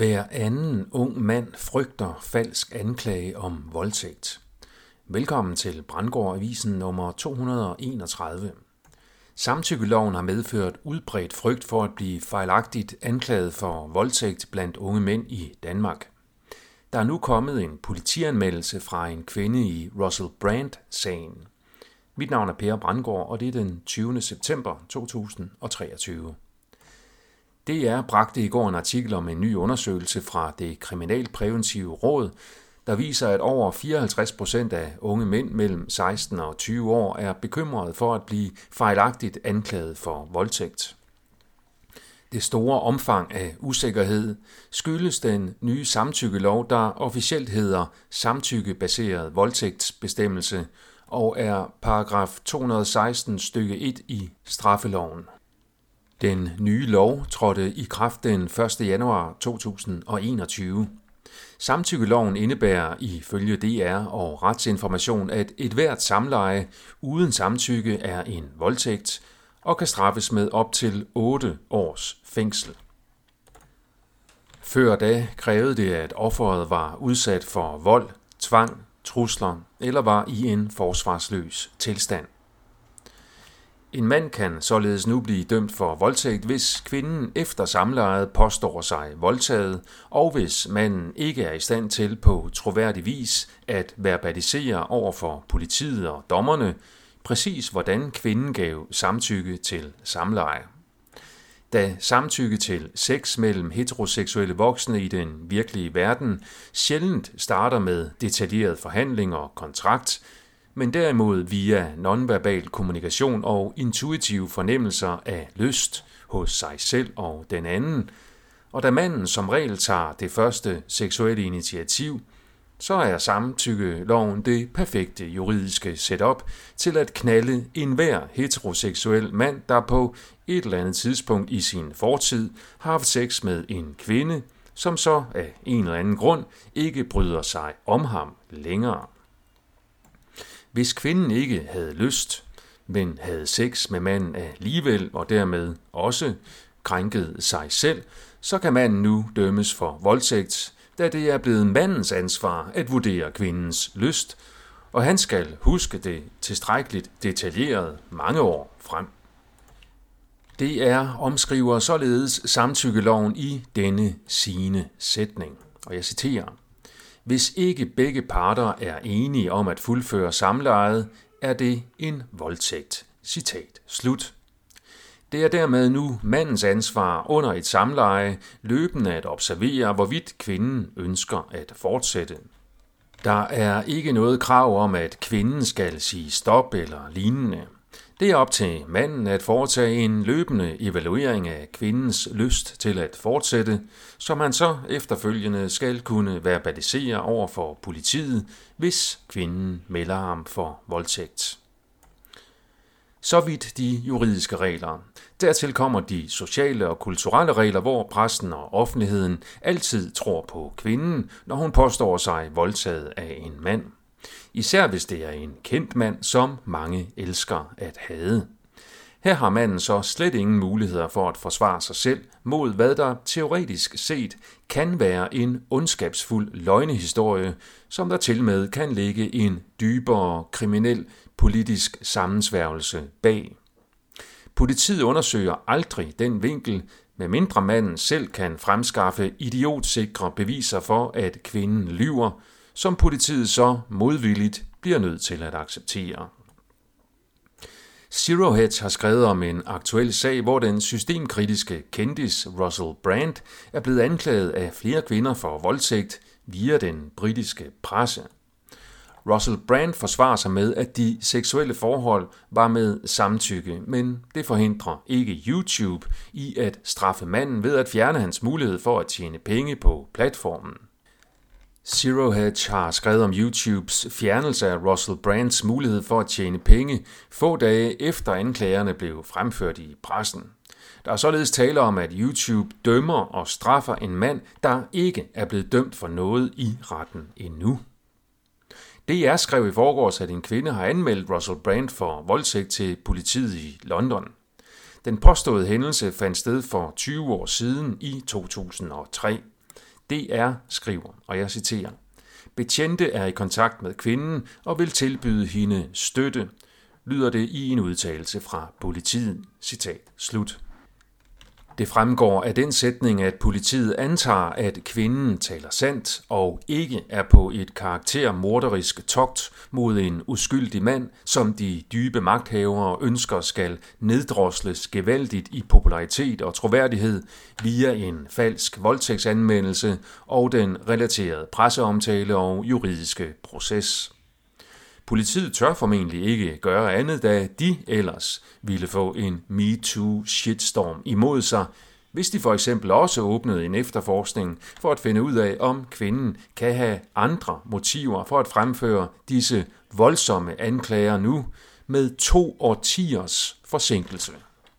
Hver anden ung mand frygter falsk anklage om voldtægt. Velkommen til Brandgård Avisen nummer 231. Samtykkeloven har medført udbredt frygt for at blive fejlagtigt anklaget for voldtægt blandt unge mænd i Danmark. Der er nu kommet en politianmeldelse fra en kvinde i Russell Brand-sagen. Mit navn er Per Brandgård, og det er den 20. september 2023. DR bragte i går en artikel om en ny undersøgelse fra det Kriminalpræventive Råd, der viser, at over 54 procent af unge mænd mellem 16 og 20 år er bekymrede for at blive fejlagtigt anklaget for voldtægt. Det store omfang af usikkerhed skyldes den nye samtykkelov, der officielt hedder samtykkebaseret voldtægtsbestemmelse og er paragraf 216 stykke 1 i straffeloven. Den nye lov trådte i kraft den 1. januar 2021. Samtykkeloven indebærer ifølge DR og retsinformation, at et hvert samleje uden samtykke er en voldtægt og kan straffes med op til 8 års fængsel. Før da krævede det, at offeret var udsat for vold, tvang, trusler eller var i en forsvarsløs tilstand. En mand kan således nu blive dømt for voldtægt, hvis kvinden efter samlejet påstår sig voldtaget, og hvis manden ikke er i stand til på troværdig vis at verbalisere over for politiet og dommerne, præcis hvordan kvinden gav samtykke til samleje. Da samtykke til sex mellem heteroseksuelle voksne i den virkelige verden sjældent starter med detaljeret forhandling og kontrakt, men derimod via nonverbal kommunikation og intuitive fornemmelser af lyst hos sig selv og den anden. Og da manden som regel tager det første seksuelle initiativ, så er samtykkeloven det perfekte juridiske setup til at knalde enhver heteroseksuel mand, der på et eller andet tidspunkt i sin fortid har haft sex med en kvinde, som så af en eller anden grund ikke bryder sig om ham længere. Hvis kvinden ikke havde lyst, men havde sex med manden alligevel og dermed også krænket sig selv, så kan manden nu dømmes for voldtægt, da det er blevet mandens ansvar at vurdere kvindens lyst, og han skal huske det tilstrækkeligt detaljeret mange år frem. Det er omskriver således samtykkeloven i denne sine sætning, og jeg citerer. Hvis ikke begge parter er enige om at fuldføre samlejet, er det en voldtægt. Citat slut. Det er dermed nu mandens ansvar under et samleje løbende at observere, hvorvidt kvinden ønsker at fortsætte. Der er ikke noget krav om, at kvinden skal sige stop eller lignende. Det er op til manden at foretage en løbende evaluering af kvindens lyst til at fortsætte, som han så efterfølgende skal kunne verbalisere over for politiet, hvis kvinden melder ham for voldtægt. Så vidt de juridiske regler. Dertil kommer de sociale og kulturelle regler, hvor præsten og offentligheden altid tror på kvinden, når hun påstår sig voldtaget af en mand især hvis det er en kendt mand, som mange elsker at hade. Her har manden så slet ingen muligheder for at forsvare sig selv mod, hvad der teoretisk set kan være en ondskabsfuld løgnehistorie, som der til med kan ligge en dybere kriminel politisk sammensværgelse bag. Politiet undersøger aldrig den vinkel, medmindre manden selv kan fremskaffe idiotsikre beviser for, at kvinden lyver, som politiet så modvilligt bliver nødt til at acceptere. Zero Hedge har skrevet om en aktuel sag, hvor den systemkritiske kendis Russell Brand er blevet anklaget af flere kvinder for voldtægt via den britiske presse. Russell Brand forsvarer sig med, at de seksuelle forhold var med samtykke, men det forhindrer ikke YouTube i at straffe manden ved at fjerne hans mulighed for at tjene penge på platformen. Zero Hedge har skrevet om YouTubes fjernelse af Russell Brands mulighed for at tjene penge få dage efter anklagerne blev fremført i pressen. Der er således tale om, at YouTube dømmer og straffer en mand, der ikke er blevet dømt for noget i retten endnu. DR skrev i forgårs, at en kvinde har anmeldt Russell Brand for voldtægt til politiet i London. Den påståede hændelse fandt sted for 20 år siden i 2003. DR skriver, og jeg citerer, Betjente er i kontakt med kvinden og vil tilbyde hende støtte, lyder det i en udtalelse fra politiet. Citat slut. Det fremgår af den sætning, at politiet antager, at kvinden taler sandt og ikke er på et karaktermorderisk togt mod en uskyldig mand, som de dybe magthavere ønsker skal neddrosles gevaldigt i popularitet og troværdighed via en falsk voldtægtsanmeldelse og den relaterede presseomtale og juridiske proces. Politiet tør formentlig ikke gøre andet, da de ellers ville få en MeToo-shitstorm imod sig, hvis de for eksempel også åbnede en efterforskning for at finde ud af, om kvinden kan have andre motiver for at fremføre disse voldsomme anklager nu med to årtiers forsinkelse.